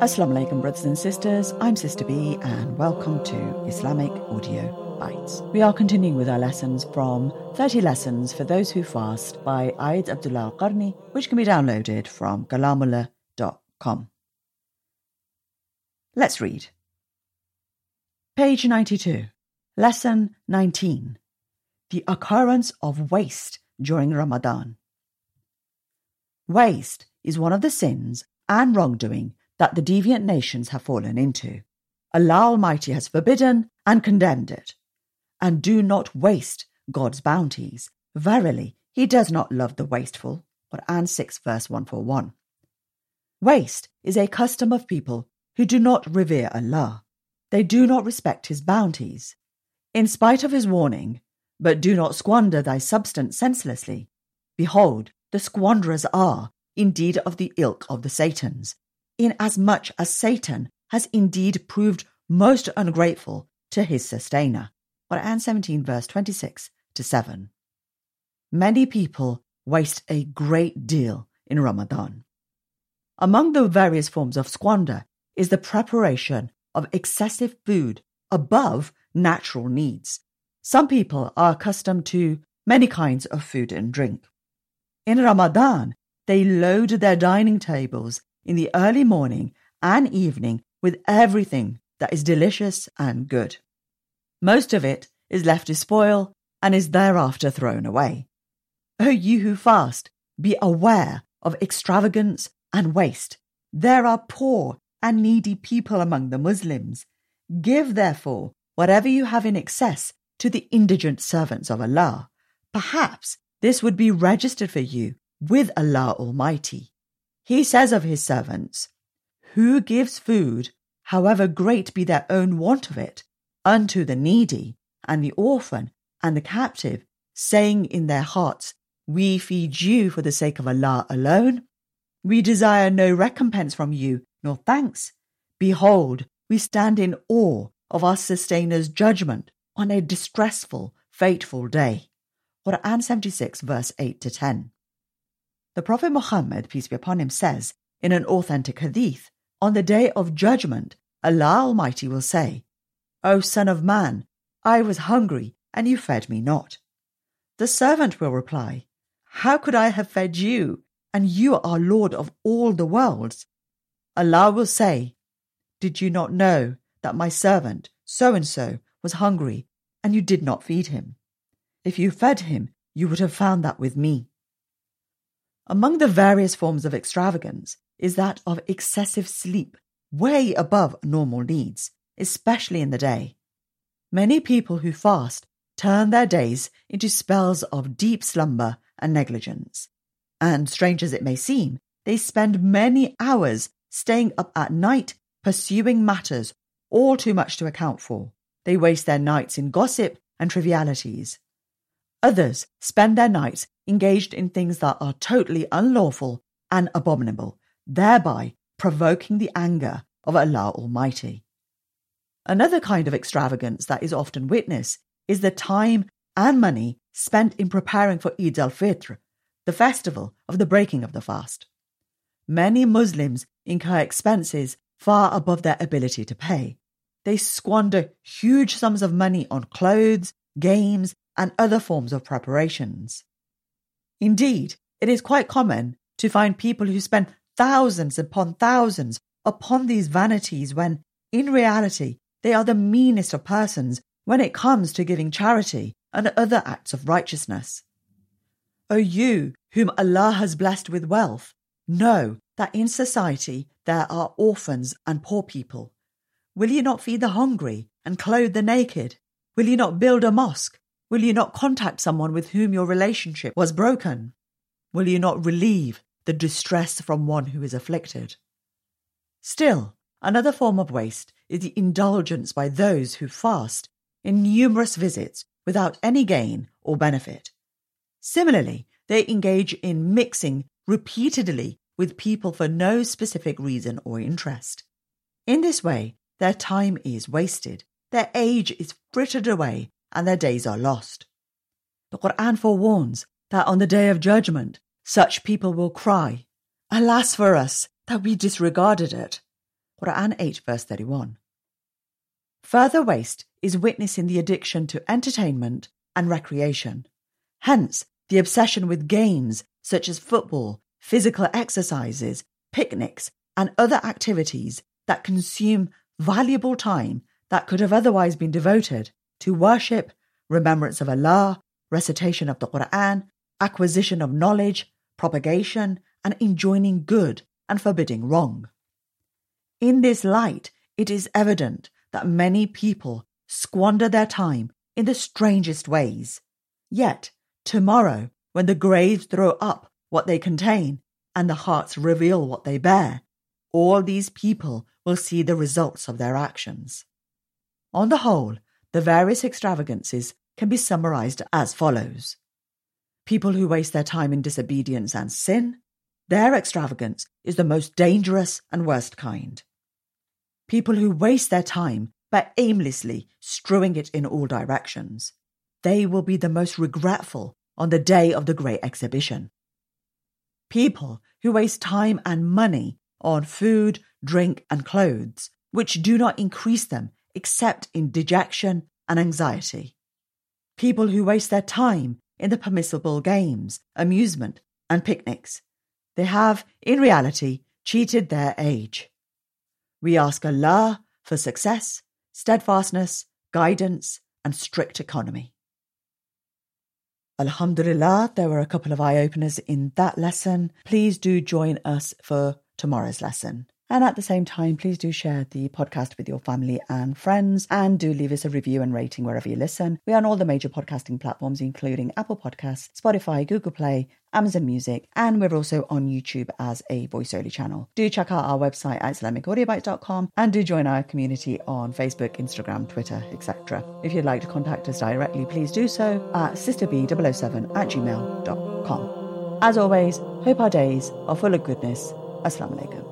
Assalamu alaikum, brothers and sisters. I'm Sister B, and welcome to Islamic Audio Bytes. We are continuing with our lessons from 30 Lessons for Those Who Fast by Aid Abdullah Qarni, which can be downloaded from kalamullah.com. Let's read. Page 92, Lesson 19 The Occurrence of Waste during Ramadan. Waste is one of the sins and wrongdoing that the deviant nations have fallen into. Allah Almighty has forbidden and condemned it. And do not waste God's bounties. Verily, He does not love the wasteful. Quran 6 verse 141. Waste is a custom of people who do not revere Allah. They do not respect His bounties. In spite of His warning, but do not squander thy substance senselessly. Behold, the squanderers are indeed of the ilk of the Satans, inasmuch as Satan has indeed proved most ungrateful to his sustainer. Quran 17, verse 26 to 7. Many people waste a great deal in Ramadan. Among the various forms of squander is the preparation of excessive food above natural needs. Some people are accustomed to many kinds of food and drink. In Ramadan, they load their dining tables in the early morning and evening with everything that is delicious and good. Most of it is left to spoil and is thereafter thrown away. O you who fast, be aware of extravagance and waste. There are poor and needy people among the Muslims. Give, therefore, whatever you have in excess to the indigent servants of Allah. Perhaps this would be registered for you with Allah Almighty. He says of his servants, Who gives food, however great be their own want of it, unto the needy, and the orphan, and the captive, saying in their hearts, We feed you for the sake of Allah alone. We desire no recompense from you, nor thanks. Behold, we stand in awe of our sustainers' judgment on a distressful, fateful day. Quran 76, verse 8 to 10. The Prophet Muhammad, peace be upon him, says in an authentic hadith, On the day of judgment, Allah Almighty will say, O son of man, I was hungry and you fed me not. The servant will reply, How could I have fed you? And you are Lord of all the worlds. Allah will say, Did you not know that my servant, so and so, was hungry and you did not feed him? If you fed him, you would have found that with me. Among the various forms of extravagance is that of excessive sleep, way above normal needs, especially in the day. Many people who fast turn their days into spells of deep slumber and negligence. And strange as it may seem, they spend many hours staying up at night pursuing matters all too much to account for. They waste their nights in gossip and trivialities. Others spend their nights engaged in things that are totally unlawful and abominable, thereby provoking the anger of Allah Almighty. Another kind of extravagance that is often witnessed is the time and money spent in preparing for Eid al-Fitr, the festival of the breaking of the fast. Many Muslims incur expenses far above their ability to pay. They squander huge sums of money on clothes, games, and other forms of preparations. Indeed, it is quite common to find people who spend thousands upon thousands upon these vanities when, in reality, they are the meanest of persons when it comes to giving charity and other acts of righteousness. O you whom Allah has blessed with wealth, know that in society there are orphans and poor people. Will you not feed the hungry and clothe the naked? Will you not build a mosque Will you not contact someone with whom your relationship was broken? Will you not relieve the distress from one who is afflicted? Still, another form of waste is the indulgence by those who fast in numerous visits without any gain or benefit. Similarly, they engage in mixing repeatedly with people for no specific reason or interest. In this way, their time is wasted, their age is frittered away, and their days are lost. The Quran forewarns that on the day of judgment, such people will cry, Alas for us that we disregarded it. Quran 8, verse 31. Further waste is witnessed in the addiction to entertainment and recreation. Hence, the obsession with games such as football, physical exercises, picnics, and other activities that consume valuable time that could have otherwise been devoted to worship, remembrance of Allah, recitation of the Quran, acquisition of knowledge, propagation, and enjoining good and forbidding wrong. In this light, it is evident that many people squander their time in the strangest ways. Yet, tomorrow, when the graves throw up what they contain and the hearts reveal what they bear, all these people will see the results of their actions. On the whole, the various extravagances can be summarized as follows. People who waste their time in disobedience and sin, their extravagance is the most dangerous and worst kind. People who waste their time by aimlessly strewing it in all directions, they will be the most regretful on the day of the great exhibition. People who waste time and money on food, drink, and clothes, which do not increase them except in dejection and anxiety. People who waste their time in the permissible games, amusement, and picnics. They have, in reality, cheated their age. We ask Allah for success, steadfastness, guidance, and strict economy. Alhamdulillah, there were a couple of eye openers in that lesson. Please do join us for tomorrow's lesson. And at the same time, please do share the podcast with your family and friends and do leave us a review and rating wherever you listen. We are on all the major podcasting platforms, including Apple Podcasts, Spotify, Google Play, Amazon Music, and we're also on YouTube as a voice only channel. Do check out our website at IslamicAudioByte.com and do join our community on Facebook, Instagram, Twitter, etc. If you'd like to contact us directly, please do so at sisterbee007 at gmail.com. As always, hope our days are full of goodness. Assalamu alaikum.